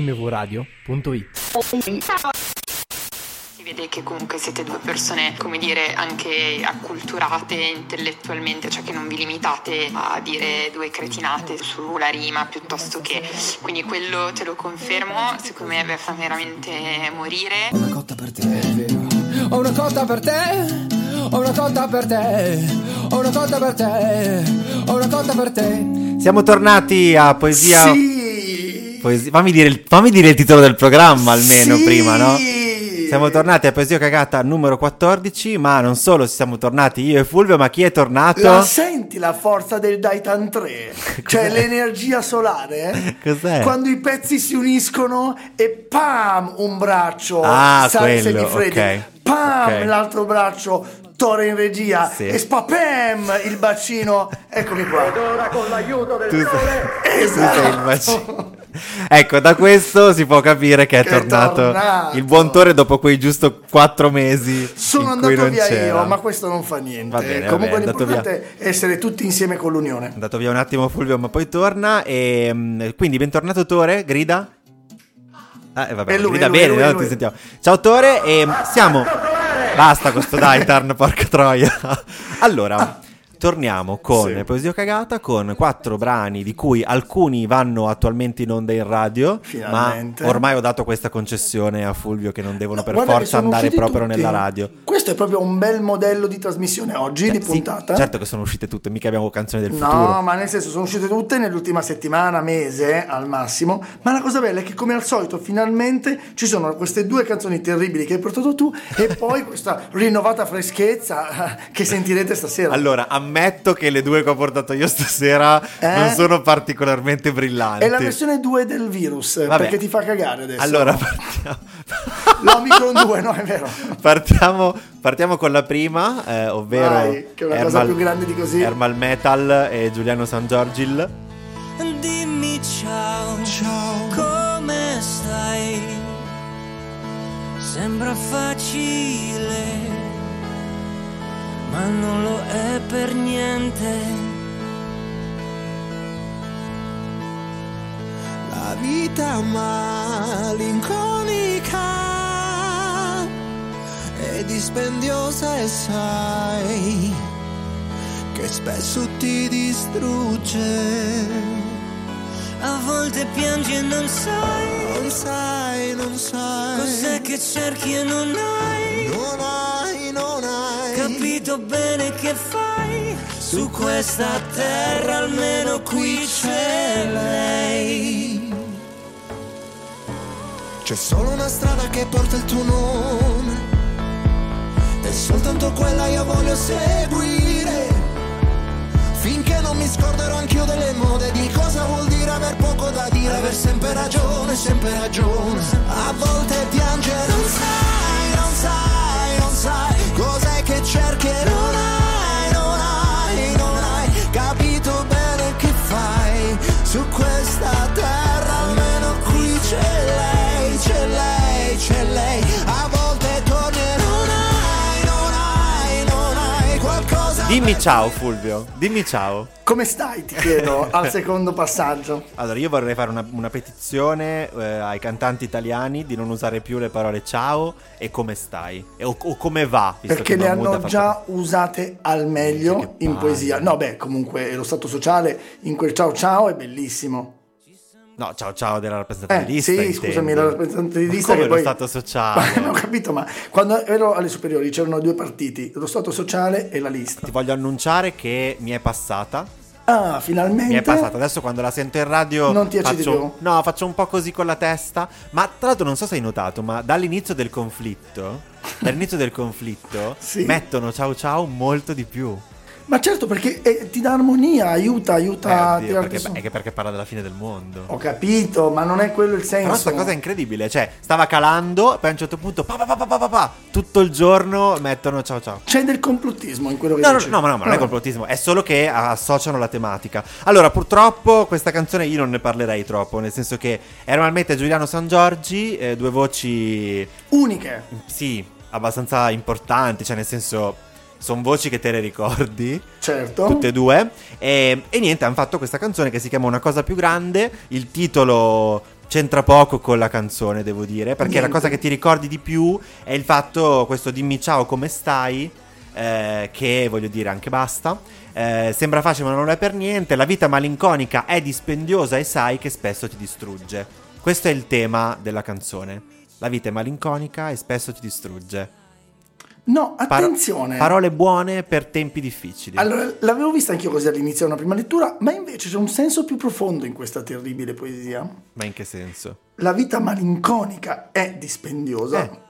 mvradio.it. Si vede che comunque siete due persone, come dire, anche acculturate intellettualmente, cioè che non vi limitate a dire due cretinate sulla rima piuttosto che. Quindi quello te lo confermo, secondo me fa veramente morire. Ho una cotta per te, è vero. Ho una cotta per te. Ho una cotta per te. Ho una cotta per te. Ho una cotta per te. Siamo tornati a poesia. Sì. Poesia- Fammi, dire il, fammi dire il titolo del programma almeno Sì. prima, no? Siamo tornati a Poesia Cagata numero 14, ma non solo siamo tornati io e Fulvio, ma chi è tornato? La senti la forza del Daitan 3? Cioè l'energia solare? Cos'è? Quando i pezzi si uniscono e pam un braccio Ah, sale quello, semifreddi. ok. Pam Ok. l'altro braccio Tore in regia Sì. e spapem il bacino. Eccomi qua. Tu sei, tu sei il Esatto. bacino. Ecco, da questo si può capire che è, Che è tornato, tornato. il buon Tore dopo quei giusto quattro mesi. Sono in cui andato non via c'era. io, ma questo non fa niente. Va bene, va Comunque bene, è andato l'importante è essere tutti insieme con l'unione. È andato via un attimo Fulvio, ma poi torna. E mm, quindi, bentornato Tore, grida. Ah, e vabbè, lui, grida lui, bene, lui, no? ti sentiamo. Ciao Tore, e siamo. Basta con sto Daitarn, porca troia. Allora. Torniamo con Sì. Poesia Cagata con quattro brani di cui alcuni vanno attualmente in onda in radio, Finalmente. ma ormai ho dato questa concessione a Fulvio che non devono No, per forza andare proprio tutti. nella radio. Questo è proprio un bel modello di trasmissione oggi, di Sì, puntata. certo che sono uscite tutte, mica abbiamo canzoni del No, futuro. ma nel senso sono uscite tutte nell'ultima settimana, mese al massimo. Ma la cosa bella è che, come al solito, finalmente ci sono queste due canzoni terribili che hai portato tu e poi questa rinnovata freschezza eh, che sentirete stasera. Allora, ammetto che le due che ho portato io stasera Eh? non sono particolarmente brillanti. è la versione 2 del virus Vabbè. perché ti fa cagare adesso. Allora, partiamo, l'Omicron 2, no, è vero. partiamo, partiamo con la prima, eh, ovvero Vai, che è una cosa più grande di così. Ermal Metal e Giuliano San Giorgil. Dimmi ciao, ciao, come stai? Sembra facile, ma non lo è per niente. La vita malinconica è dispendiosa e sai che spesso ti distrugge. A volte piangi e non sai Non sai, non sai. cos'è che cerchi e non hai Non hai. Capito bene che fai. Su questa terra almeno qui c'è lei. C'è solo una strada che porta il tuo nome e soltanto quella io voglio seguire. Finché non mi scorderò anch'io delle mode di cosa vuol dire aver poco da dire, aver sempre ragione, sempre ragione. A volte piangere non sai, non sai, non sai cos'è che cerchi e non hai, non hai, non hai capito bene che fai su questa terra, Dimmi ciao Fulvio, dimmi ciao. Come stai, ti chiedo, al secondo passaggio? Allora, io vorrei fare una, una petizione eh, ai cantanti italiani di non usare più le parole ciao e come stai, e- o, o come va. Perché le hanno fatto- già usate al meglio in poesia. No, beh, comunque lo stato sociale in quel ciao ciao è bellissimo. No, ciao ciao della rappresentante Eh, di lista. sì, intendi. scusami, la rappresentante di Ma lista come che lo poi- stato sociale? non ho capito, ma quando ero alle superiori c'erano due partiti, lo stato sociale e la lista. Ti voglio annunciare che mi è passata. Ah, finalmente. Mi è passata. Adesso quando la sento in radio. Non ti ecciti faccio, più? No, faccio un po' così con la testa. Ma tra l'altro, non so se hai notato, ma dall'inizio del conflitto. dall'inizio del conflitto Sì. mettono ciao ciao molto di più. Ma certo, perché eh, ti dà armonia, aiuta, aiuta Eh, a oddio, tirarti perché, su. è che perché parla della fine del mondo. Ho capito, ma non è quello il senso. Però sta cosa è incredibile, cioè stava calando, poi a un certo punto pa, pa, pa, pa, pa, tutto il giorno mettono ciao ciao. C'è del complottismo in quello che No, no, dici. no, ma no, ma non è complottismo, è solo che associano la tematica. Allora, purtroppo questa canzone io non ne parlerei troppo, nel senso che normalmente Giuliano San Giorgi, eh, due voci, Uniche. sì, abbastanza importanti, cioè nel senso, sono voci che te le ricordi. Certo. Tutte e due. E, e niente, hanno fatto questa canzone che si chiama Una cosa più grande. Il titolo c'entra poco con la canzone, devo dire, perché Niente. la cosa che ti ricordi di più è il fatto, questo dimmi ciao come stai, eh, che voglio dire anche basta. Eh, sembra facile ma non è per niente, la vita malinconica è dispendiosa e sai che spesso ti distrugge. Questo è il tema della canzone. La vita è malinconica e spesso ti distrugge. No, attenzione. parole buone per tempi difficili. Allora, l'avevo vista anch'io così all'inizio, una prima lettura, ma invece c'è un senso più profondo in questa terribile poesia. Ma in che senso? La vita malinconica è dispendiosa. Eh.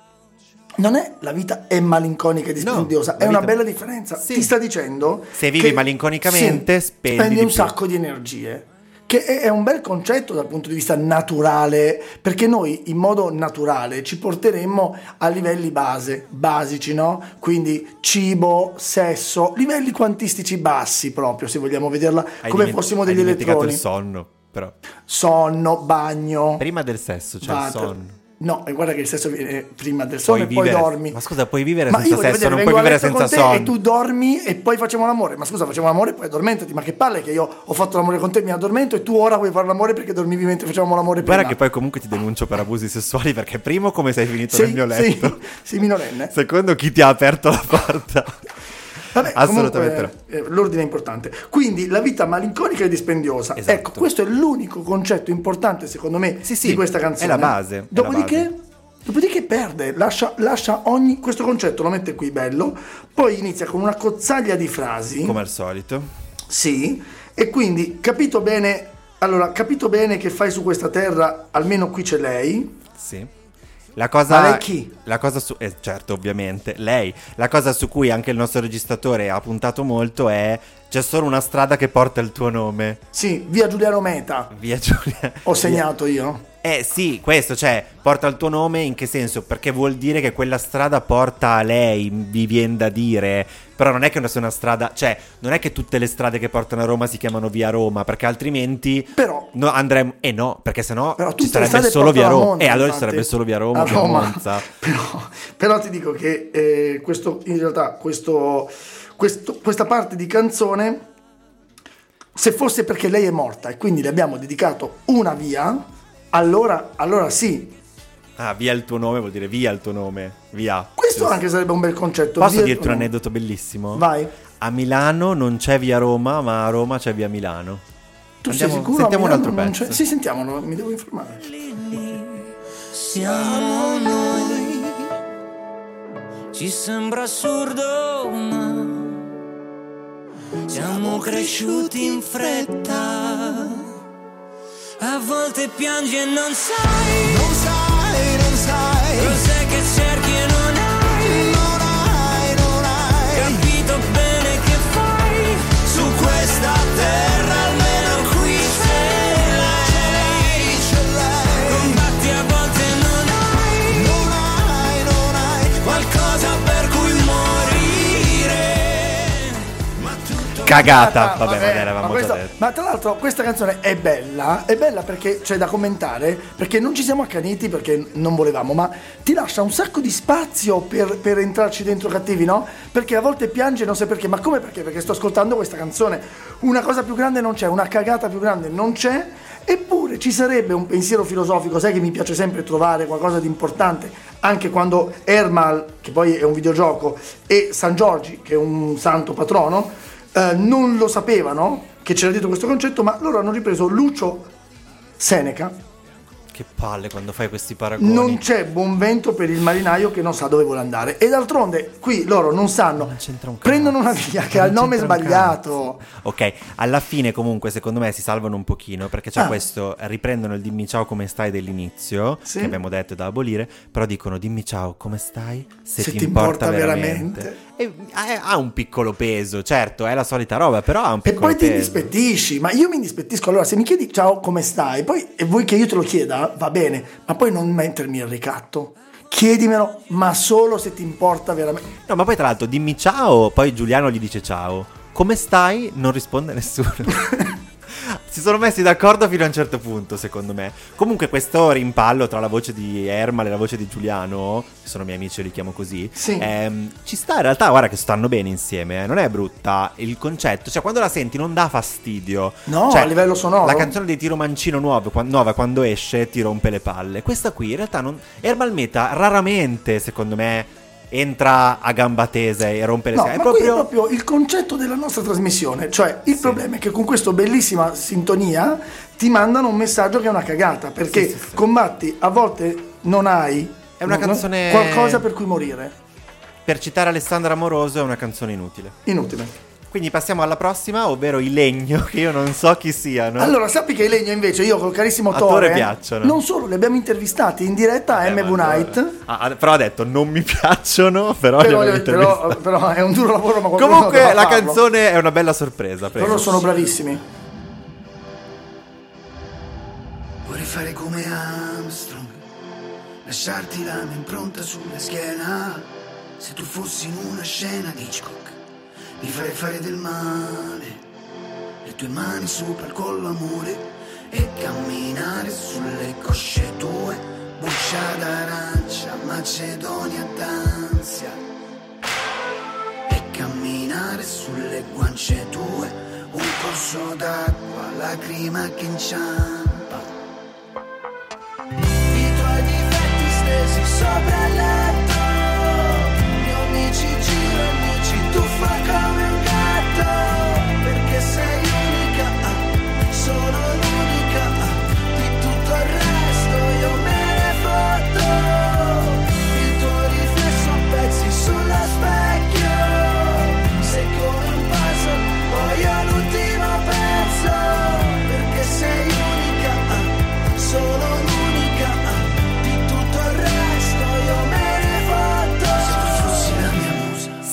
Non è la vita è malinconica e dispendiosa, No, è la una vita- bella differenza. Sì. Ti sta dicendo Se vivi malinconicamente, sì, spendi spendi di un più. sacco di energie. Che è un bel concetto dal punto di vista naturale, perché noi in modo naturale ci porteremmo a livelli base, basici, no? Quindi cibo, sesso, livelli quantistici bassi proprio, se vogliamo vederla Hai come fossimo hai degli dimenticato elettroni. il sonno, però. Sonno, bagno. Prima del sesso c'è il water. sonno. No, e guarda che il sesso viene prima del sonno Puoi e poi vivere- dormi. Ma scusa, puoi vivere Ma senza sesso, non vedere, puoi vengo a vivere senza sonno. E tu dormi e poi facciamo l'amore. Ma scusa, facciamo l'amore e poi addormentati. Ma che palle che io ho fatto l'amore con te, mi addormento e tu ora vuoi fare l'amore perché dormivi mentre facevamo l'amore prima. Guarda che poi comunque ti denuncio per abusi sessuali perché primo come sei finito sei, nel mio sei, letto. sei minorenne. Secondo chi ti ha aperto la porta. Vabbè, Assolutamente comunque, eh, l'ordine è importante. Quindi la vita malinconica e dispendiosa. Esatto. Ecco, questo è l'unico concetto importante secondo me Sì, sì, di questa canzone. è la base, è la Dopodiché, base. dopodiché perde, lascia, lascia ogni questo concetto, lo mette qui bello, poi inizia con una cozzaglia di frasi. Come al solito. Sì, e quindi capito bene, allora, capito bene che fai su questa terra, almeno qui c'è lei. Sì. La cosa, Ma lei chi? La cosa su, eh, certo, ovviamente, lei. La cosa su cui anche il nostro registratore ha puntato molto è c'è solo una strada che porta il tuo nome. Sì, via Giuliano Meta. Via Giulia. Ho segnato io. Eh sì, questo, cioè, porta il tuo nome in che senso? Perché vuol dire che quella strada porta a lei, vi viene da dire. Però non è che sia una strada, cioè, non è che tutte le strade che portano a Roma si chiamano via Roma, perché altrimenti Però- no, andremo eh no, perché sennò Però ci sarebbe solo via Roma. Monza, E allora ci sarebbe solo via Roma, A via Roma. Monza. Però, però ti dico che eh, questo, in realtà questo, questo- questa parte di canzone, se fosse perché lei è morta e quindi le abbiamo dedicato una via, allora, allora sì. Ah, via il tuo nome vuol dire via il tuo nome, via. Questo anche sarebbe un bel concetto. Posso via- dirti un aneddoto bellissimo? Vai. A Milano non c'è via Roma, ma a Roma c'è via Milano. Tu Andiamo- sei sicuro? Sentiamo un altro pezzo. c'è- Sì, sentiamolo, mi devo informare. Siamo noi. Ci sembra assurdo, ma siamo cresciuti in fretta. A volte piangi e non sai Non sai, non sai, cos'è che cerchi e non Cagata. Ah, Vabbè, magari avevamo ma, questo- ma tra l'altro questa canzone è bella, è bella perché c'è da commentare, perché non ci siamo accaniti perché non volevamo, ma ti lascia un sacco di spazio per, per entrarci dentro cattivi, no? Perché a volte piange non sai perché, ma come perché? Perché sto ascoltando questa canzone, una cosa più grande non c'è, una cagata più grande non c'è, eppure ci sarebbe un pensiero filosofico, sai che mi piace sempre trovare qualcosa di importante, anche quando Ermal, che poi è un videogioco, e San Giorgi, che è un santo patrono, eh, non lo sapevano che c'era dietro questo concetto, ma loro hanno ripreso Lucio Seneca. Che palle quando fai questi paragoni. Non c'è buon vento per il marinaio che non sa dove vuole andare. E d'altronde qui loro non sanno. Non un prendono una via che ha il nome sbagliato. Ok, alla fine comunque secondo me si salvano un pochino perché c'è Ah. questo, riprendono il dimmi ciao come stai dell'inizio, Sì. che abbiamo detto è da abolire, però dicono dimmi ciao come stai se, Se ti, ti importa, importa veramente. veramente. E, eh, ha un piccolo peso, certo, è la solita roba, però ha un E piccolo poi ti peso. indispettisci, ma io mi indispettisco. Allora, se mi chiedi ciao, come stai? Poi, e vuoi che io te lo chieda? Va bene, ma poi non mettermi il ricatto. Chiedimelo, ma solo se ti importa veramente. No, ma poi tra l'altro dimmi ciao, poi Giuliano gli dice ciao. Come stai? Non risponde nessuno. si sono messi d'accordo fino a un certo punto, secondo me. Comunque, questo rimpallo tra la voce di Ermal e la voce di Giuliano, che sono miei amici, li chiamo così. Sì. ehm, ci sta in realtà, guarda che stanno bene insieme, eh, non è brutta il concetto. Cioè, quando la senti non dà fastidio. No, Cioè, a livello sonoro. La canzone di Tiro Mancino nuova, qua- nuova, quando esce ti rompe le palle. Questa qui in realtà non. Ermal Meta raramente, secondo me. Entra a gamba tesa e rompe le No, scale. ma È qui è proprio. proprio il concetto della nostra trasmissione. Cioè, il problema è che con questa bellissima sintonia ti mandano un messaggio che è una cagata. Perché Sì, sì, sì. combatti, a volte non hai È una no, canzone- qualcosa per cui morire. Per citare Alessandra Amoroso, è una canzone inutile. Inutile. Quindi passiamo alla prossima, ovvero i Legno, che io non so chi siano. Allora, sappi che i Legno invece, io col carissimo A Tore Tore, piacciono. non solo li abbiamo intervistati in diretta a Eh, MV Night. Ah, ah, però ha detto non mi piacciono, però, li Però, avevo però- intervistati. però è un duro lavoro, ma Comunque la farlo. canzone è una bella sorpresa. Prego. Loro sono bravissimi. Vorrei fare come Armstrong, lasciarti la mia impronta sulla schiena. Se tu fossi in una scena di Hitchcock, mi farei fare del male. Le tue mani sopra il collo amore e camminare sulle cosce tue. Buccia d'arancia, Macedonia d'ansia. E camminare sulle guance tue, un corso d'acqua, lacrima che inciampa. I tuoi difetti stesi sopra il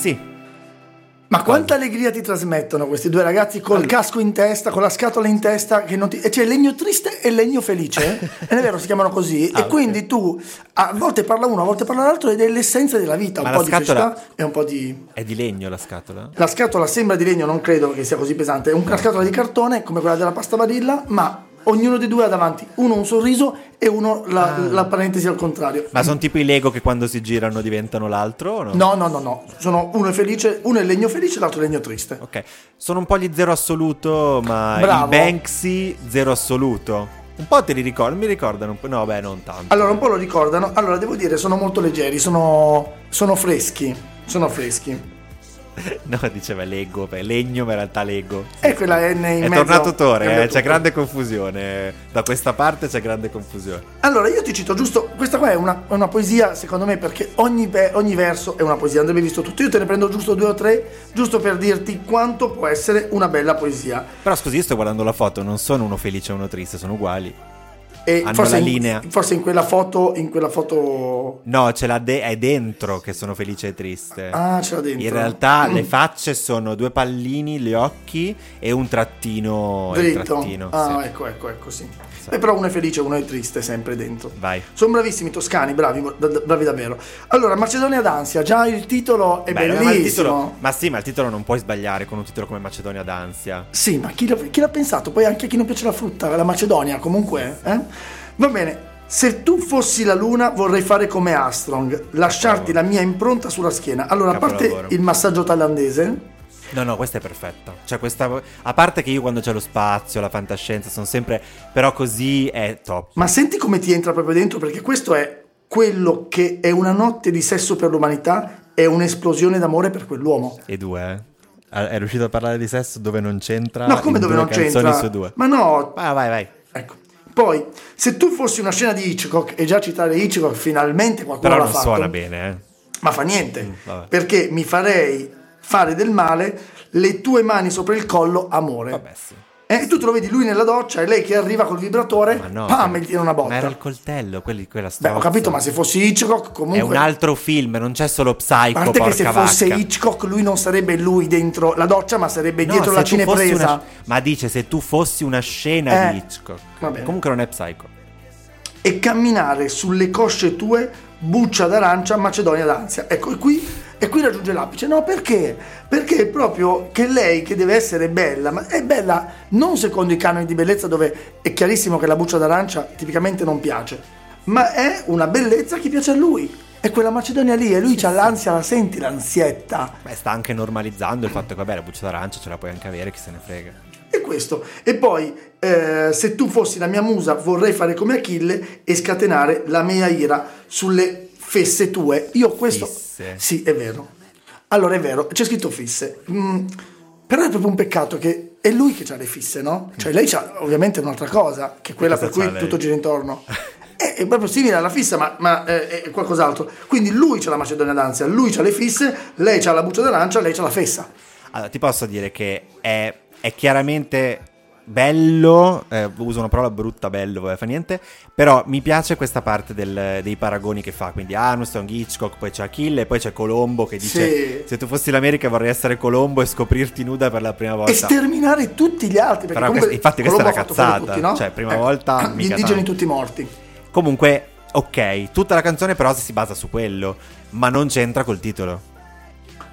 Sì. Ma quanta allegria ti trasmettono questi due ragazzi col casco in testa, con la scatola in testa, che non ti... e c'è legno triste e legno felice, è vero, si chiamano così, Ah, e quindi tu a volte parla uno, a volte parla l'altro ed è l'essenza della vita, Ma un po' di scatola- felicità e un po' di... È di legno la scatola? La scatola sembra di legno, non credo che sia così pesante, è una scatola di cartone come quella della pasta vanilla, ma ognuno dei due ha davanti uno un sorriso e uno la, la parentesi al contrario. Ah. Ma sono tipo i Lego che quando si girano diventano l'altro o no? No, no, no, no, sono uno è felice, uno è legno felice e l'altro è legno triste. Ok. Sono un po' gli zero assoluto, ma Bravo. i Banksy zero assoluto. Un po' te li ricordo, mi ricordano un po'. No, beh, non tanto. Allora, un po' lo ricordano. Allora, devo dire, sono molto leggeri, sono, sono freschi. Sono freschi. No, diceva Lego, beh, legno, ma in realtà Lego. E quella è in È mezzo- tornato Tore, eh, c'è grande confusione. Da questa parte c'è grande confusione. Allora, io ti cito giusto, questa qua è una, una poesia, secondo me, perché ogni, ogni verso è una poesia, andrebbe visto tutto. Io te ne prendo giusto due o tre, giusto per dirti quanto può essere una bella poesia. Però scusi, io sto guardando la foto, non sono uno felice e uno triste, sono uguali. E Hanno forse la in, linea. Forse in quella foto, in quella foto... No, ce l'ha de- è dentro che sono felice e triste. Ah, ce l'ha dentro. In realtà Mm. le facce sono due pallini, gli occhi e un trattino. Dritto. trattino, ah, sì. ecco, ecco, ecco, sì. E però uno è felice, uno è triste, sempre dentro. Vai. Sono bravissimi i toscani, bravi, bravi davvero. Allora, Macedonia d'ansia, già il titolo è Beh, ma il titolo- bellissimo. ma sì, ma il titolo non puoi sbagliare con un titolo come Macedonia d'ansia. Sì, ma chi l'ha, chi l'ha pensato? Poi anche a chi non piace la frutta, la Macedonia, comunque. eh? Va bene. Se tu fossi la luna vorrei fare come Armstrong, lasciarti la mia impronta sulla schiena. Allora, a parte il massaggio thailandese, No, no, questa è perfetta. Cioè, questa. A parte che io quando c'è lo spazio, la fantascienza, sono sempre. Però così è top. ma senti come ti entra proprio dentro, perché questo è quello che è una notte di sesso per l'umanità, è un'esplosione d'amore per quell'uomo. E due, eh. È riuscito a parlare di sesso dove non c'entra. No, come in dove due non c'entra? su due. Ma no, Ah, vai, vai. ecco. Poi, se tu fossi una scena di Hitchcock, e già citare Hitchcock, finalmente qualcuno Però l'ha non fatto. suona bene, eh. Ma fa niente, Mm, perché mi farei fare del male le tue mani sopra il collo, amore. Vabbè, sì. E tu te lo vedi lui nella doccia e lei che arriva col vibratore, Ma no. pam, gli tira una botta. Ma era il coltello, quelli, quella Beh, strozza. ho capito, ma se fossi Hitchcock, comunque. È un altro film, non c'è solo Psycho, A parte che se fosse vacca. Hitchcock, lui non sarebbe lui dentro la doccia, ma sarebbe No, dietro la cinepresa. una- Ma dice se tu fossi una scena Eh, di Hitchcock. va bene. Comunque non è Psycho. E camminare sulle cosce tue, buccia d'arancia, Macedonia d'ansia. Ecco, qui E qui raggiunge l'apice. No, perché? Perché è proprio che lei, che deve essere bella, ma è bella non secondo i canoni di bellezza dove è chiarissimo che la buccia d'arancia tipicamente non piace, ma è una bellezza che piace a lui. È quella Macedonia lì e lui c'ha l'ansia, la senti l'ansietta. Beh, sta anche normalizzando il fatto che, vabbè, la buccia d'arancia ce la puoi anche avere, chi se ne frega. E questo. E poi, eh, se tu fossi la mia musa, vorrei fare come Achille e scatenare la mia ira sulle fesse tue. Io questo... Fisse. Sì, è vero. Allora, è vero, c'è scritto fisse. Mm, però è proprio un peccato che è lui che ha le fisse, no? Cioè lei c'ha ovviamente un'altra cosa, che è quella cosa per cui lei? tutto gira intorno. È, è proprio simile alla fissa, ma, ma, eh, è qualcos'altro. Quindi lui c'ha la Macedonia d'ansia, lui c'ha le fisse, lei c'ha la buccia d'arancia, lei c'ha la fessa. Allora, ti posso dire che è, è chiaramente bello, eh, uso una parola brutta, bello, vabbè, fa niente, però mi piace questa parte del- dei paragoni che fa, quindi Armstrong, Hitchcock, poi c'è Achille, poi c'è Colombo che dice Sì. se tu fossi l'America vorrei essere Colombo e scoprirti nuda per la prima volta. E sterminare tutti gli altri. Perché Però comunque infatti questa è Colombo una cazzata. tutti, no? Cioè, prima volta, Gli indigeni tanto. tutti morti. Comunque, ok, tutta la canzone però si basa su quello, ma non c'entra col titolo.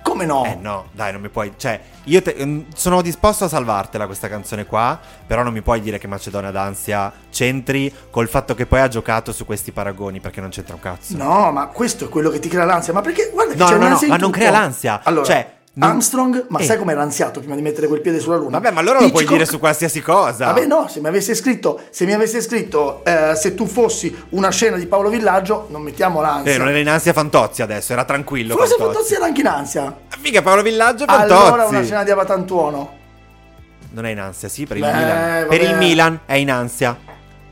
Come no? Eh no, dai, non mi puoi. Cioè, io te- mm, sono disposto a salvartela questa canzone qua. Però non mi puoi dire che Macedonia d'Ansia c'entri col fatto che poi ha giocato su questi paragoni, perché non c'entra un cazzo. No, ma questo è quello che ti crea l'ansia. Ma perché? Guarda che No, c'è no, no, in ma non crea l'ansia. Allora, Cioè, non- Armstrong, ma Eh. sai com'era ansiato prima di mettere quel piede sulla luna? Vabbè, ma allora lo puoi Hitchcock- dire su qualsiasi cosa. Vabbè, no, se mi avesse scritto, se mi avesse scritto eh, se tu fossi una scena di Paolo Villaggio, non mettiamo l'ansia. Eh, non era in ansia Fantozzi adesso, era tranquillo. Forse Fantozzi. Fantozzi era anche in ansia. Figa, Paolo Villaggio Fantozzi. Allora una scena di Abatantuono. Non è in ansia, sì, per il Beh, Milan. vabbè. Per il Milan è in ansia.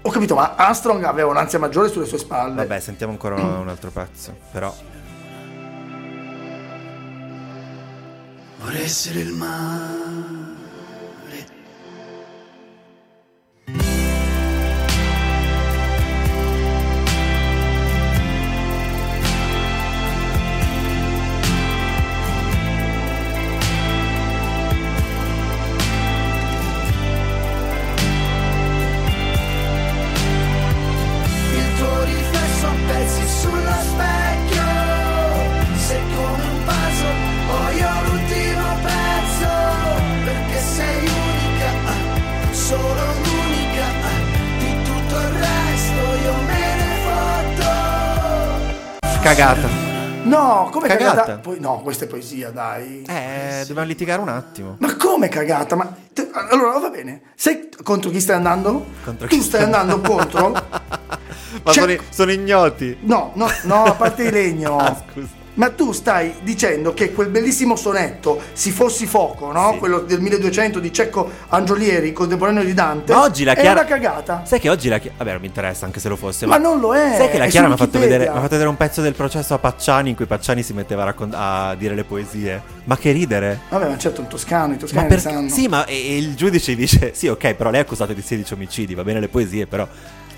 Ho capito, ma Armstrong aveva un'ansia maggiore sulle sue spalle. Vabbè, sentiamo ancora un altro pezzo. Però. Vorrei essere il mare. Cagata. No, come Cagata. cagata? Poi, no, questa è poesia, dai. Eh, dobbiamo litigare un attimo. Ma come cagata? Ma te- allora va bene. Sai contro chi stai andando? Contro tu chi stai stai- andando contro? Ma C'è- sono, sono ignoti. No, no, no, a parte di legno. Ah, scusa. Ma tu stai dicendo che quel bellissimo sonetto, Si fossi fuoco, no? Sì. Quello del 1200 di Cecco Angiolieri, contemporaneo di Dante. Ma oggi la è Chiara- una cagata. Sai che oggi la Chiara. Vabbè, non mi interessa anche se lo fosse. Ma non lo è, Sai che la è Chiara mi ha fatto, vedere, un pezzo del processo a Pacciani in cui Pacciani si metteva a, raccont- a dire le poesie. Ma che ridere. Vabbè, ma certo, un toscano, i Ma toscani perché? sanno. Sì, ma e- e il giudice dice: Sì, ok, però lei è accusato di 16 omicidi. Va bene le poesie, però.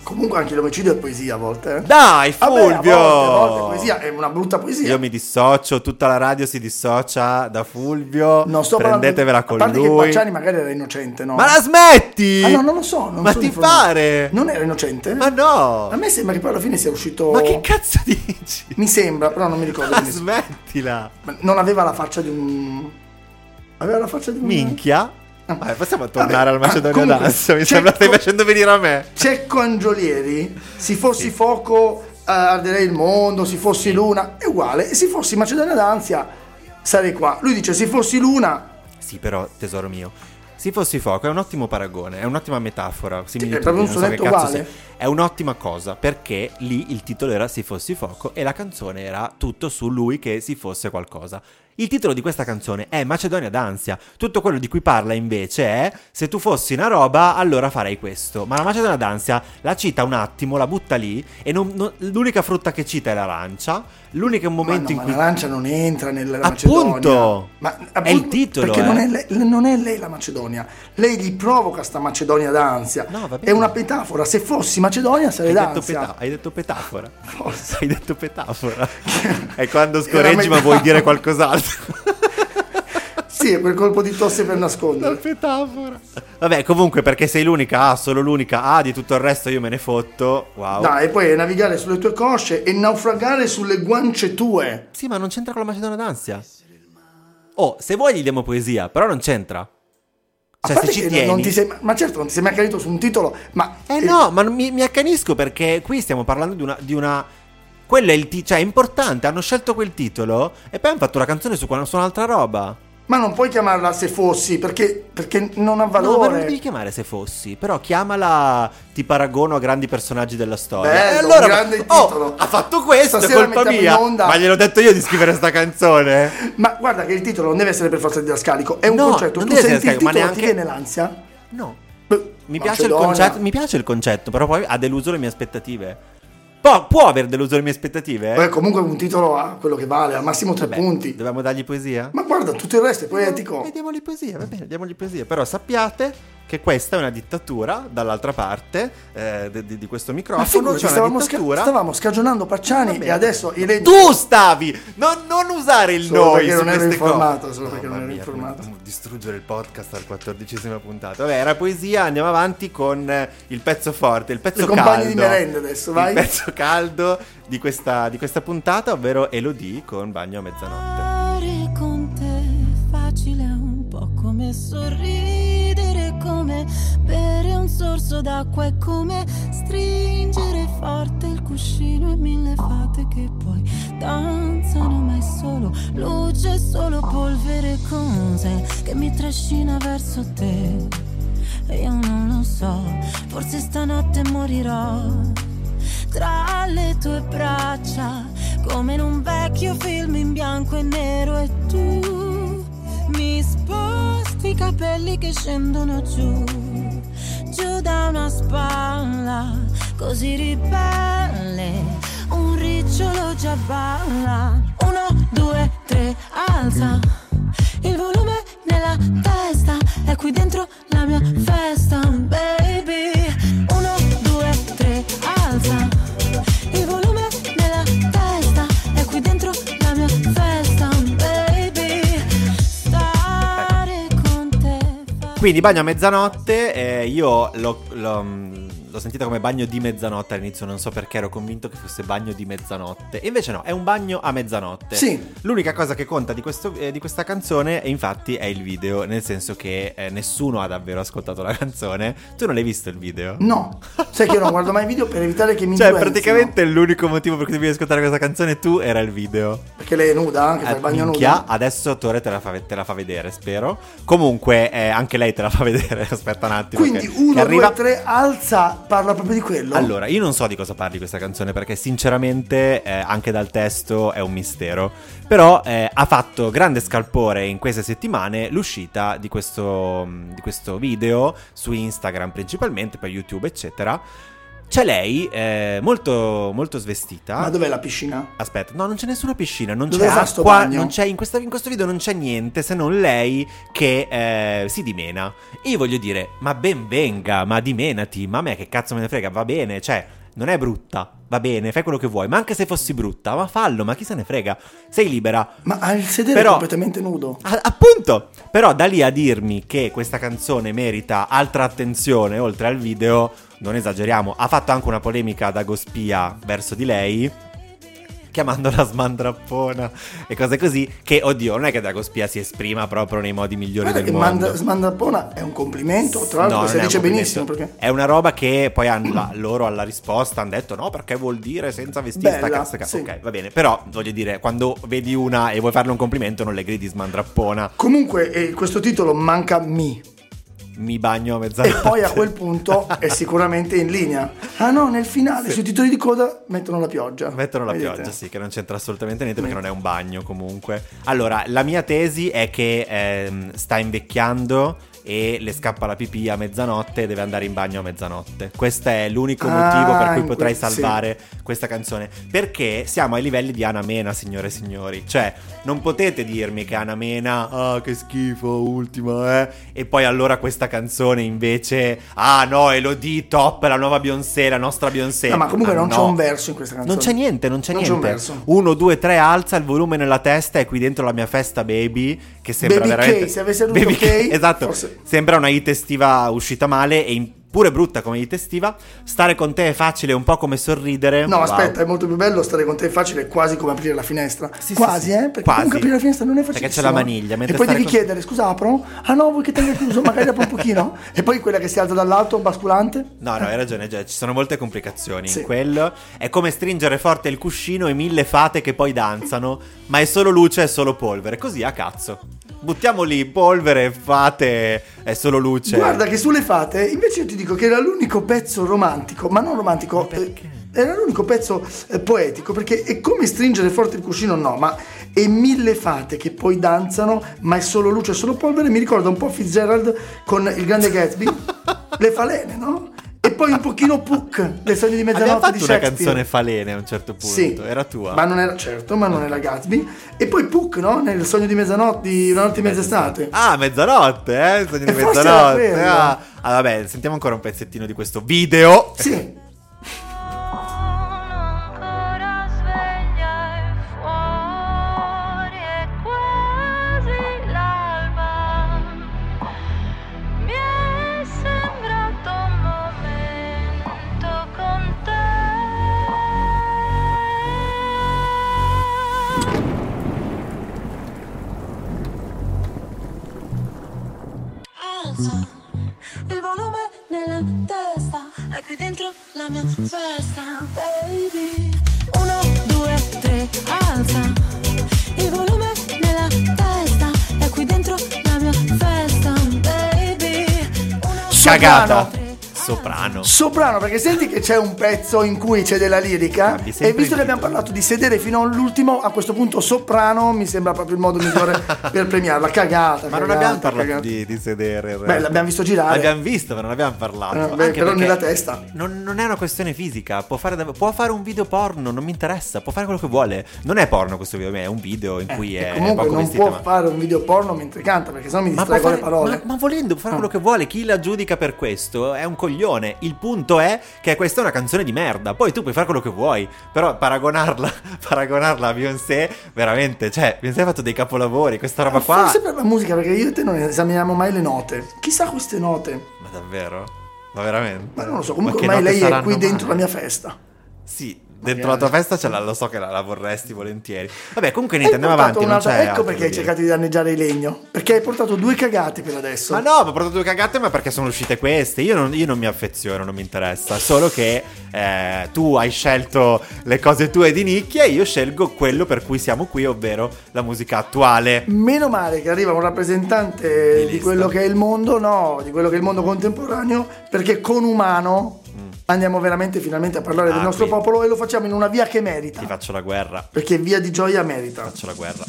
Comunque anche l'omicidio è poesia a volte. eh. Dai, Vabbè, a Fulvio! volte, a volte poesia è una brutta poesia. Io mi dissocio, tutta la radio si dissocia da Fulvio. Non sto parlando- Prendetevela con a parte che lui. Pacciani magari era innocente, no? Ma la smetti! Ah, no, non lo so. Non Ma ti pare? Non era innocente? Ma no! A me sembra che poi alla fine sia uscito. Ma che cazzo dici? Mi sembra, però non mi ricordo. Ma smettila! Non aveva la faccia di un. Aveva la faccia di un. Minchia? Vabbè, possiamo tornare Vabbè, al Macedonia comunque, d'Ansia. Mi sembra stai facendo venire a me. Cecco Angiolieri, se fossi fuoco eh, arderei il mondo, se fossi luna, è uguale. E se fossi Macedonia d'Ansia sarei qua. Lui dice se fossi luna, Sì, però, tesoro mio. Se fossi fuoco è un ottimo paragone, è un'ottima metafora. similitudine, è proprio un so sonetto cazzo uguale. È un'ottima cosa perché lì il titolo era Se fossi fuoco e la canzone era tutto su lui che si fosse qualcosa. Il titolo di questa canzone è Macedonia d'ansia. Tutto quello di cui parla invece è Se tu fossi una roba, allora farei questo. Ma la Macedonia d'ansia la cita un attimo, la butta lì e non- non- l'unica frutta che cita è l'arancia. L'unico momento no, in ma cui l'arancia non entra nella Appunto! Macedonia. Ma, È il titolo, Perché eh. non, è lei, non è lei la Macedonia. Lei gli provoca sta Macedonia d'ansia. No, è una metafora. Se fossi Macedonia sarei Hai detto, d'ansia. peta- hai detto petafora. Forse. Hai detto petafora. È quando scorreggi ma vuoi dire qualcos'altro. Sì, è quel colpo di tosse per nascondere. metafora. Vabbè, comunque, perché sei l'unica A, solo l'unica A, di tutto il resto io me ne fotto. Wow. Dai, e poi è navigare sulle tue cosce e naufragare sulle guance tue. Sì, ma non c'entra con la Macedonia d'ansia. Oh, se vuoi gli diamo poesia, però non c'entra. Cioè, se ci tieni. non ti sei, ma certo, non ti sei mai accanito su un titolo, ma Eh no, ma mi, mi accanisco perché qui stiamo parlando di una. Di una quello è il titolo, cioè è importante, hanno scelto quel titolo e poi hanno fatto la canzone su, su un'altra roba. ma non puoi chiamarla se fossi perché, perché non ha No, ma non valore. devi chiamare se fossi, però chiamala ti paragono a grandi personaggi della storia. Bello, e allora, grande oh, titolo. ha fatto questo, è Stasera colpa mettiamo mia. Ma gliel'ho detto io di scrivere sta canzone. Ma guarda che il titolo non deve essere per forza didascalico, è un No, concetto. non Tu senti il titolo, ma ti neanche- viene l'ansia? No. Beh, Mi piace, concetto, mi piace il concetto, però poi ha deluso le mie aspettative. Può, può aver deluso le mie aspettative? Beh, comunque un titolo ha quello che vale, al massimo tre punti. Dobbiamo dargli poesia? Ma guarda, tutto il resto è poetico. E diamogli poesia, va bene, diamogli poesia. Però sappiate che questa è una dittatura dall'altra parte eh, di, di- di questo Ma microfono. figurati, C'è una stavamo, sca- dittatura. stavamo scagionando Pacciani e adesso i rendi- Tu stavi! Non, non usare il Solo noi non ero queste informato, cose. solo perché non ero mia, informato. come Distruggere il podcast al quattordicesima puntata. Vabbè, era poesia, andiamo avanti con eh, il pezzo forte, il pezzo Le caldo. di merenda adesso, vai. Il pezzo caldo di questa, di questa puntata, ovvero Elodie con Bagno a mezzanotte. Con te facile un po' come sorridere, sorso d'acqua, è come stringere forte il cuscino e mille fate che poi danzano, ma è solo luce, solo polvere, cos'è che mi trascina verso te? E io non lo so, forse stanotte morirò tra le tue braccia, come in un vecchio film in bianco e nero e tu mi sposti i capelli che scendono giù, giù da una spalla, così ribelle, un ricciolo già balla, uno, due, tre, alza. Il volume nella testa è qui dentro la mia festa, baby. Quindi bagno a mezzanotte, eh, io l'ho, mm, l'ho sentita come bagno di mezzanotte all'inizio, non so perché ero convinto che fosse bagno di mezzanotte. E invece no, è un bagno a mezzanotte. Sì. L'unica cosa che conta di, questo- eh, di questa canzone, infatti, è il video, nel senso che eh, nessuno ha davvero ascoltato la canzone. Tu non l'hai visto il video? No, sai che io non guardo mai video per evitare che mi Cioè, influenzino. praticamente l'unico motivo per cui devi ascoltare questa canzone tu era il video. Perché lei è nuda, che fa il Eh, bagno minchia, nudo. adesso Tore te la, fa, te la fa vedere, spero. Comunque, eh, anche lei te la fa vedere. Aspetta un attimo. Quindi che- uno, che arriva. due, tre, alza, parla proprio di quello. Allora, io non so di cosa parli questa canzone perché sinceramente eh, anche dal testo è un mistero. Però eh, ha fatto grande scalpore in queste settimane l'uscita di questo, di questo video su Instagram principalmente, poi YouTube eccetera. C'è lei eh, molto, molto svestita. Ma dov'è la piscina? Aspetta, no, non c'è nessuna piscina, non Dove c'è acqua, non c'è, in, questa- in questo video non c'è niente se non lei che eh, si dimena. E io voglio dire, ma ben venga, ma dimenati, ma a me che cazzo me ne frega, va bene, cioè, non è brutta, va bene, fai quello che vuoi, ma anche se fossi brutta, ma fallo, ma chi se ne frega, sei libera. Ma ha il sedere Però- completamente nudo. A- appunto, però da lì a dirmi che questa canzone merita altra attenzione oltre al video, non esageriamo. Ha fatto anche una polemica da Gospia verso di lei. Chiamandola smandrappona e cose così. Che oddio, non è che Dagospia si esprima proprio nei modi migliori Guarda del che mondo. manda- smandrappona è un complimento, tra l'altro No, si dice benissimo perché... È una roba che poi hanno la- loro alla risposta hanno detto no perché vuol dire senza vestire sta Bella, cazzo cazzo". sì. Ok, va bene. Però voglio dire, quando vedi una e vuoi farle un complimento non le gridi smandrappona. Comunque eh, questo titolo manca mi Mi bagno a e mezzanotte. poi a quel punto è sicuramente in linea. Ah no, nel finale sui titoli di coda mettono la pioggia. Mettono la Vedete? pioggia, sì, che non c'entra assolutamente niente perché non è un bagno comunque. Allora, la mia tesi è che ehm, sta invecchiando e le scappa la pipì a mezzanotte e deve andare in bagno a mezzanotte. Questo è l'unico Ah, motivo per cui potrei que- sì. salvare questa canzone. Perché siamo ai livelli di Anna Mena, signore e signori. Cioè, non potete dirmi che Anna Mena, ah, che schifo, ultima, eh. E poi allora questa canzone invece, ah no, Elodie, top, la nuova Beyoncé, la nostra Beyoncé. No, ma comunque Ah, non c'è no. un verso in questa canzone. Non c'è niente, non c'è Non c'è un niente. verso. Uno, due, tre, alza il volume nella testa e qui dentro la mia festa, baby. Che sembra Baby veramente. K, se avesse avuto Baby K, K, esatto. forse- Sembra una hit estiva uscita male e in- pure brutta come hit estiva. Stare con te è facile, un po' come sorridere. No, Wow. aspetta, è molto più bello stare con te è facile, quasi come aprire la finestra. Sì, sì, quasi, sì. eh? Perché Quasi. comunque aprire la finestra non è Perché facile. c'è la maniglia, E poi devi con- chiedere, scusa, apro? Ah no, vuoi che tenga chiuso? Magari apro un pochino. E poi quella che si alza dall'alto, basculante. No, no, hai ragione, già, ci sono molte complicazioni Sì. in quello. È come stringere forte il cuscino e mille fate che poi danzano, ma è solo luce e solo polvere, così a cazzo. Buttiamo lì polvere, fate, è solo luce. Guarda che sulle fate, invece io ti dico che era l'unico pezzo romantico, ma non romantico, eh, era l'unico pezzo eh, poetico, perché è come stringere forte il cuscino, no, ma è mille fate che poi danzano, ma è solo luce, è solo polvere, mi ricorda un po' Fitzgerald con il grande Gatsby, le falene, no? E poi un pochino Puck, le sogni di Abbiamo mezzanotte fatto di una Shakespeare. canzone falene a un certo punto, Sì, era tua. Ma non era, certo, ma non era Gatsby. E poi Puck, no? Nel sogno di mezzanotte, di una notte di mezz'estate. Ah, mezzanotte, eh? Sogno di E forse mezzanotte. Ah. Ah, vabbè, sentiamo ancora un pezzettino di questo video. Sì. Cagata. Soprano. Soprano. Perché senti che c'è un pezzo in cui c'è della lirica Cambi e visto il che abbiamo parlato di sedere fino all'ultimo, a questo punto soprano mi sembra proprio il modo migliore per premiarla. Cagata. Ma non cagata, abbiamo parlato di, di sedere. Beh, l'abbiamo visto girare. L'abbiamo visto, ma non abbiamo parlato. Eh, beh, Anche però nella testa. Non, non è una questione fisica. Può fare, può fare un video porno, non mi interessa. Può fare quello che vuole. Non è porno questo video, è un video in cui E è comunque non vestita. può ma- fare un video porno mentre canta, perché sennò mi fare, le parole. ma, ma volendo può fare Ah. quello che vuole, chi la giudica per questo è un coglione. Il punto è che questa è una canzone di merda. Poi tu puoi fare quello che vuoi. Però paragonarla, paragonarla a Beyoncé, veramente, cioè, Beyoncé ha fatto dei capolavori. Questa roba qua. Forse per la musica, perché io e te non esaminiamo mai le note. Chissà queste note. Ma davvero? Ma veramente? Ma non lo so, comunque ormai lei è qui dentro mai? la mia festa. Sì, dentro la tua festa ce la, lo so che la, la vorresti volentieri. Vabbè, comunque niente, andiamo avanti. Ecco perché hai cercato di danneggiare il legno. Perché hai portato due cagate per adesso. Ma no, ho portato due cagate, ma perché sono uscite queste. Io non, io non mi affeziono, non mi interessa. Solo che eh, tu hai scelto le cose tue di nicchia e io scelgo quello per cui siamo qui, ovvero la musica attuale. Meno male che arriva un rappresentante Di di, quello che è il mondo, no, di quello che è il mondo contemporaneo, perché con umano andiamo veramente finalmente a parlare del. Ah, nostro qui. popolo e lo facciamo in una via che merita. Ti faccio la guerra. Perché via di gioia merita. Faccio la guerra.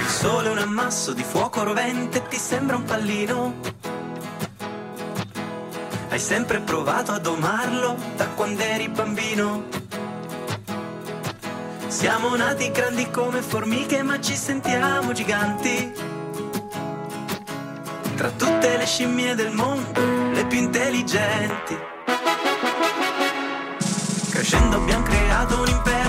Il sole è un ammasso di fuoco rovente, ti sembra un pallino. Hai sempre provato a domarlo da quando eri bambino. Siamo nati grandi come formiche, ma ci sentiamo giganti. Tra tutte le scimmie del mondo, le più intelligenti. Crescendo abbiamo creato un impero,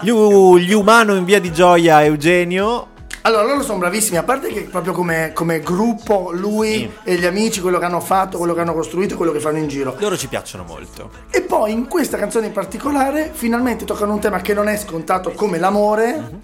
Gli, u- gli umano in via di gioia, Eugenio. Allora, loro sono bravissimi, a parte che proprio come, come gruppo, lui e gli amici, quello che hanno fatto, quello che hanno costruito quello che fanno in giro. Loro ci piacciono molto. E poi in questa canzone in particolare, finalmente toccano un tema che non è scontato come l'amore,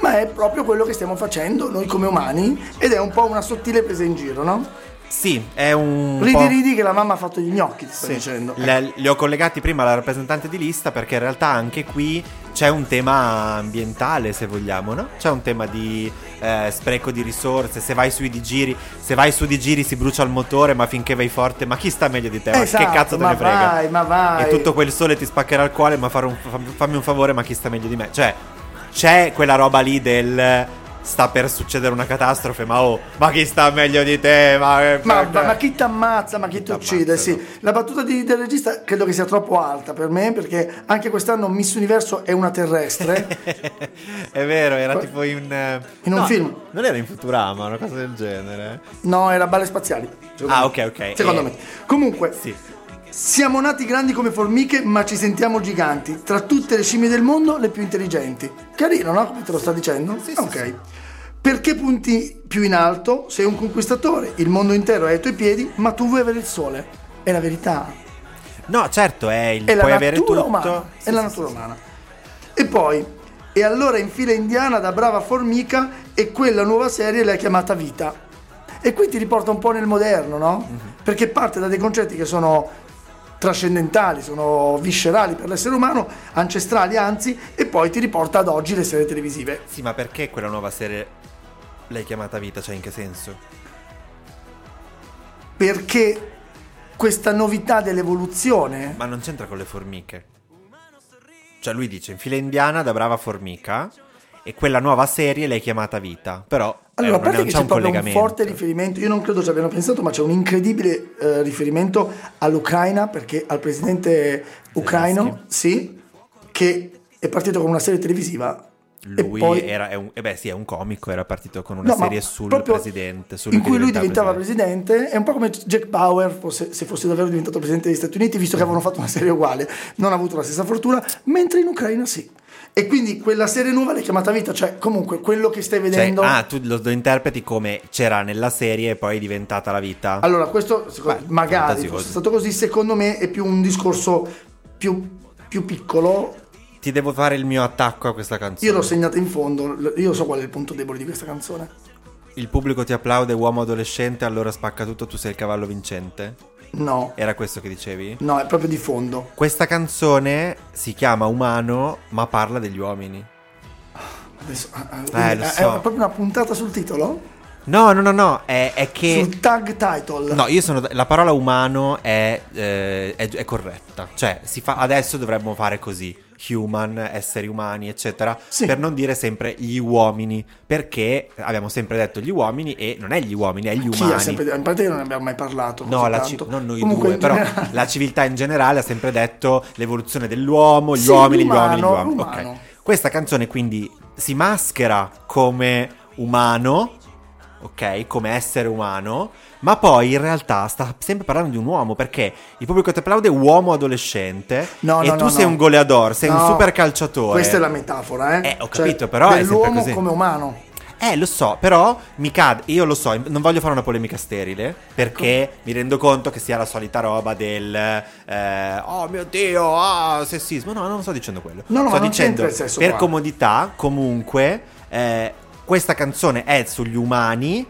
ma è proprio quello che stiamo facendo noi come umani ed è un po' una sottile presa in giro, no? Sì, è un Ridi ridi che la mamma ha fatto gli gnocchi, ti sto dicendo. Le- li ho collegati prima alla rappresentante di lista perché in realtà anche qui c'è un tema ambientale, se vogliamo, no? C'è un tema di eh, spreco di risorse. Se vai sui di giri, se vai su di giri si brucia il motore, ma finché vai forte, ma chi sta meglio di te? Esatto, che cazzo te ma ne frega? vai, ma vai. E tutto quel sole ti spaccherà il cuore, ma un- fam- fammi un favore, ma chi sta meglio di me? Cioè, c'è quella roba lì del sta per succedere una catastrofe, ma oh, ma chi sta meglio di te? Ma, Ma, ma- ma chi ti ammazza, ma chi ti uccide? Sì. La battuta di- del regista credo che sia troppo alta per me perché anche quest'anno Miss Universo è una terrestre. È vero, era tipo in. eh, In un no, film. Non era in Futurama, una cosa del genere. No, era balle spaziali. secondo Ah, me. ok, ok. Secondo Eh, me. Comunque, Sì. Siamo nati grandi come formiche, ma ci sentiamo giganti. Tra tutte le scimmie del mondo, le più intelligenti. Carino, no? Come te lo sta dicendo? Sì, sì, ok. Perché punti più in alto? Sei un conquistatore, il mondo intero è ai tuoi piedi, ma tu vuoi avere il sole. È la verità. No, certo, è il È la puoi avere natura tutto. umana. Sì, è la sì, natura sì, sì. umana. E poi, e allora in fila indiana da brava formica e quella nuova serie l'hai chiamata vita. E qui ti riporta un po' nel moderno, no? Mhm. Perché parte da dei concetti che sono trascendentali, sono viscerali per l'essere umano, ancestrali anzi, e poi ti riporta ad oggi le serie televisive. Sì, ma perché quella nuova serie l'hai chiamata vita? Cioè, in che senso? Perché questa novità dell'evoluzione Ma non c'entra con le formiche. Cioè, lui dice in fila indiana da brava formica. E quella nuova serie l'hai chiamata vita. Però. eh, Allora, a parte che c'è proprio un forte riferimento, io non credo ci abbiano pensato, ma c'è un incredibile eh, riferimento all'Ucraina, perché al presidente ucraino, sì, che è partito con una serie televisiva. Lui poi, era. È un, eh beh, sì, è un comico. Era partito con una No, serie sul presidente. in cui lui diventava diventava presidente. è un po' come Jack Bauer fosse- se fosse davvero diventato presidente degli Stati Uniti, visto che avevano fatto una serie uguale, non ha avuto la stessa fortuna, mentre in Ucraina sì. E quindi quella serie nuova l'hai chiamata vita, cioè comunque quello che stai Cioè, vedendo. ah, tu lo, lo interpreti come c'era nella serie e poi è diventata la vita. Allora, questo secondo- Beh, magari fosse stato così, secondo me è più un discorso più, più piccolo. Ti devo fare il mio attacco a questa canzone. Io l'ho segnata in fondo, io so qual è il punto debole di questa canzone. Il pubblico ti applaude, uomo adolescente, allora spacca tutto, tu sei il cavallo vincente. No, Era questo che dicevi? no, è proprio di fondo. Questa canzone si chiama Umano, ma parla degli uomini. Adesso, ah, ah, Eh, lo è so. proprio una puntata sul titolo? No, no, no, no, è, è che... Sul tag title. No, io sono... La parola umano è, eh, è, è corretta. Cioè, si fa, adesso dovremmo fare così. Human, esseri umani, eccetera. Sì. Per non dire sempre gli uomini. Perché abbiamo sempre detto gli uomini e non è gli uomini, è gli Chi umani. sempre? In parte non ne abbiamo mai parlato. No, ci- non noi Comunque, due, però generale- la civiltà in generale ha sempre detto l'evoluzione dell'uomo, gli Sì, uomini, gli uomini, gli uomini. l'umano. Ok. Questa canzone quindi si maschera come umano, ok, come essere umano, ma poi in realtà sta sempre parlando di un uomo perché il pubblico ti applaude uomo adolescente No, e no, tu no, sei un goleador, sei un super calciatore. Questa è la metafora, eh? Eh, ho capito, però è sempre così. come umano. Eh, lo so, però mi cade. Io lo so, non voglio fare una polemica sterile. Perché mi rendo conto che sia la solita roba del. eh, oh mio dio, ah, sessismo. No, non sto dicendo quello. No, no, sto dicendo per comodità, comunque, eh, questa canzone è sugli umani.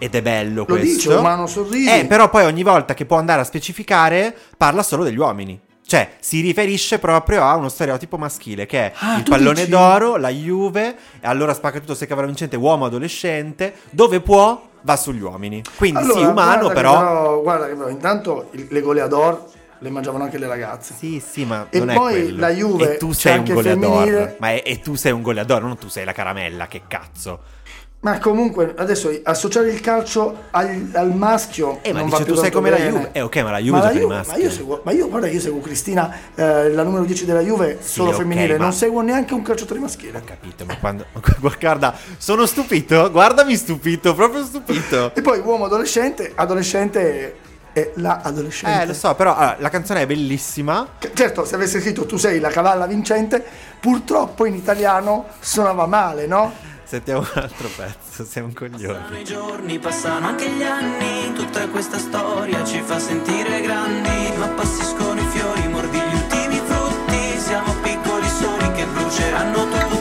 Ed è bello Lo questo. dice, umano sorridi. Eh, però poi ogni volta che può andare a specificare, parla solo degli uomini. Cioè, si riferisce proprio a uno stereotipo maschile che è Ah, il pallone dici? d'oro, la Juve, e allora spacca tutto se cavallo vincente, uomo adolescente, dove può va sugli uomini. Quindi sì, Allora, umano, guarda che però... Guarda che però, intanto il- le goleador le mangiavano anche le ragazze. Sì, sì, ma E poi la Juve e tu sei un goleador. femminile. Ma è- e tu sei un goleador, non tu sei la caramella, che cazzo. Ma comunque, adesso associare il calcio al, al maschio Eh, ma non dice va più tu sei come la. Juve. Eh, ok, ma la Juve Ma la Juve-. Ma io, seguo, ma io guarda, io seguo Cristina, eh, la numero 10 della Juve, solo ok, femminile. ma- Non seguo neanche un calciatore maschile. Ho capito, ma quando... Guarda, sono stupito, guardami stupito, proprio stupito. E poi uomo adolescente, adolescente è la adolescente. Eh, lo so, però allora, la canzone è bellissima. Che- Certo, se avesse scritto tu sei la cavalla vincente, purtroppo in italiano suonava male, no? Sentiamo un altro pezzo, siamo un coglioni. Passano i giorni, passano anche gli anni, tutta questa storia ci fa sentire grandi, ma appassiscono i fiori, mordi gli ultimi frutti, siamo piccoli soli che bruceranno tutti,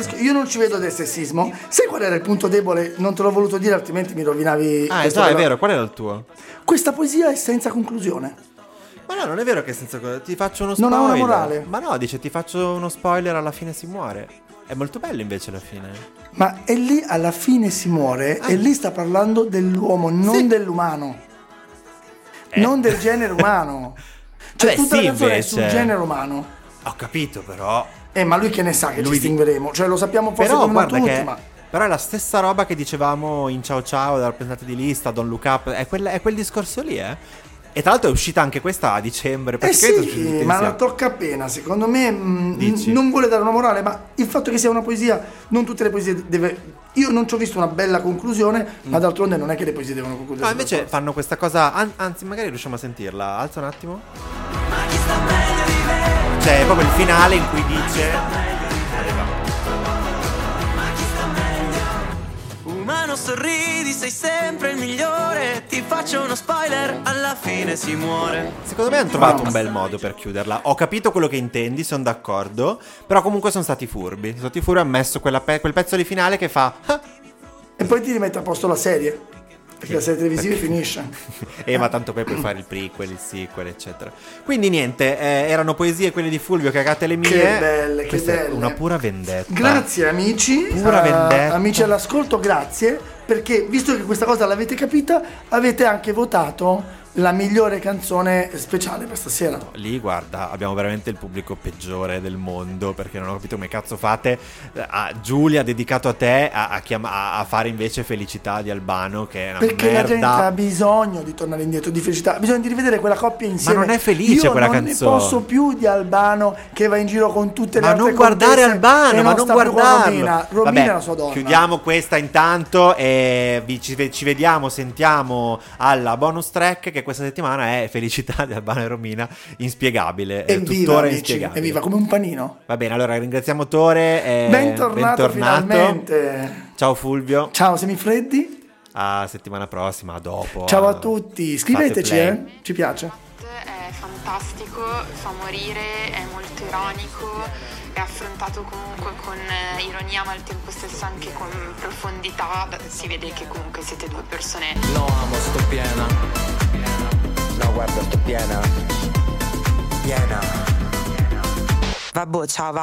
Asterisco. Io non ci vedo del sessismo. Sai qual era il punto debole? Non te l'ho voluto dire, altrimenti mi rovinavi. Ah, esatto, è vero, qual era il tuo? Questa poesia è senza conclusione. Ma no, non è vero che senza co- ti faccio uno Non spoiler. ha una morale. Ma no, dice ti faccio uno spoiler, alla fine si muore. È molto bello invece alla fine. Ma è lì alla fine si muore Ah. e lì sta parlando dell'uomo, non Sì. dell'umano. Eh. Non del genere umano. Cioè, Vabbè, tutta sì, la canzone è invece. sul genere umano. Ho capito però. Eh, ma lui che ne sa che Lui ci di- stingheremo? Cioè, lo sappiamo forse Però come guarda tutti, che ma... però è la stessa roba che dicevamo in Ciao Ciao dalla rappresentante di lista, Don't Look Up, è, quel- è quel discorso lì, eh. E tra l'altro è uscita anche questa a dicembre, Eh sì, ma la tocca appena, secondo me mh, n- non vuole dare una morale, ma il fatto che sia una poesia, non tutte le poesie deve... Io non ci ho visto una bella conclusione, ma d'altronde non è che le poesie devono concludere. Mm. No, invece fanno questa cosa, an- anzi magari riusciamo a sentirla, alza un attimo. Ma chi sta? Cioè, è proprio il finale in cui dice... Ma chi sta meglio? Umano sorridi, sei sempre il migliore. Ti faccio uno spoiler, alla fine si muore. Secondo me hanno trovato un bel modo per chiuderla. Ho capito quello che intendi, sono d'accordo. Però comunque sono stati furbi. Sono stati furbi, hanno messo pe- quel pezzo di finale che fa... "Ah". E poi ti rimette a posto la serie. Perché la serie televisiva Perché- finisce. Eh, ma tanto poi puoi fare il prequel, il sequel, eccetera. Quindi niente, eh, erano poesie quelle di Fulvio, cagate le mie. Che belle, che Questa è belle. una pura vendetta. Grazie amici, Pura eh, vendetta. amici all'ascolto, grazie, perché visto che questa cosa l'avete capita, avete anche votato la migliore canzone speciale per stasera. Lì, guarda, abbiamo veramente il pubblico peggiore del mondo perché non ho capito come cazzo fate. A Giulia, dedicato a te, a, a chiama- a- fare invece Felicità di Albano, che è una Perché la gente ha merda. bisogno di tornare indietro, di felicità, bisogna di rivedere quella coppia insieme. non è felice Io quella non canzone. ne posso più di Albano che va in giro con tutte le Ma altre non guardare Albano, ma non guardarlo. Romina, Romina Vabbè, è la sua donna. Chiudiamo questa intanto e vi- ci, ci vediamo, sentiamo alla bonus track che questa settimana è Felicità di Albano e Romina, inspiegabile, è Evviva, tuttora amici, inspiegabile. evviva, come un panino. Va bene, allora ringraziamo Tore. e bentornato, Eh, bentornato. finalmente. Ciao Fulvio, Ciao semifreddi. a settimana prossima, a dopo. Ciao a tutti, scriveteci, eh? ci piace. È fantastico, fa morire, è molto ironico, è affrontato comunque con eh, ironia ma al tempo stesso anche con profondità. Si vede che comunque siete due persone Lo amo, sto piena. No, guarda, sto piena. Piena. Vabbè, ciao, va.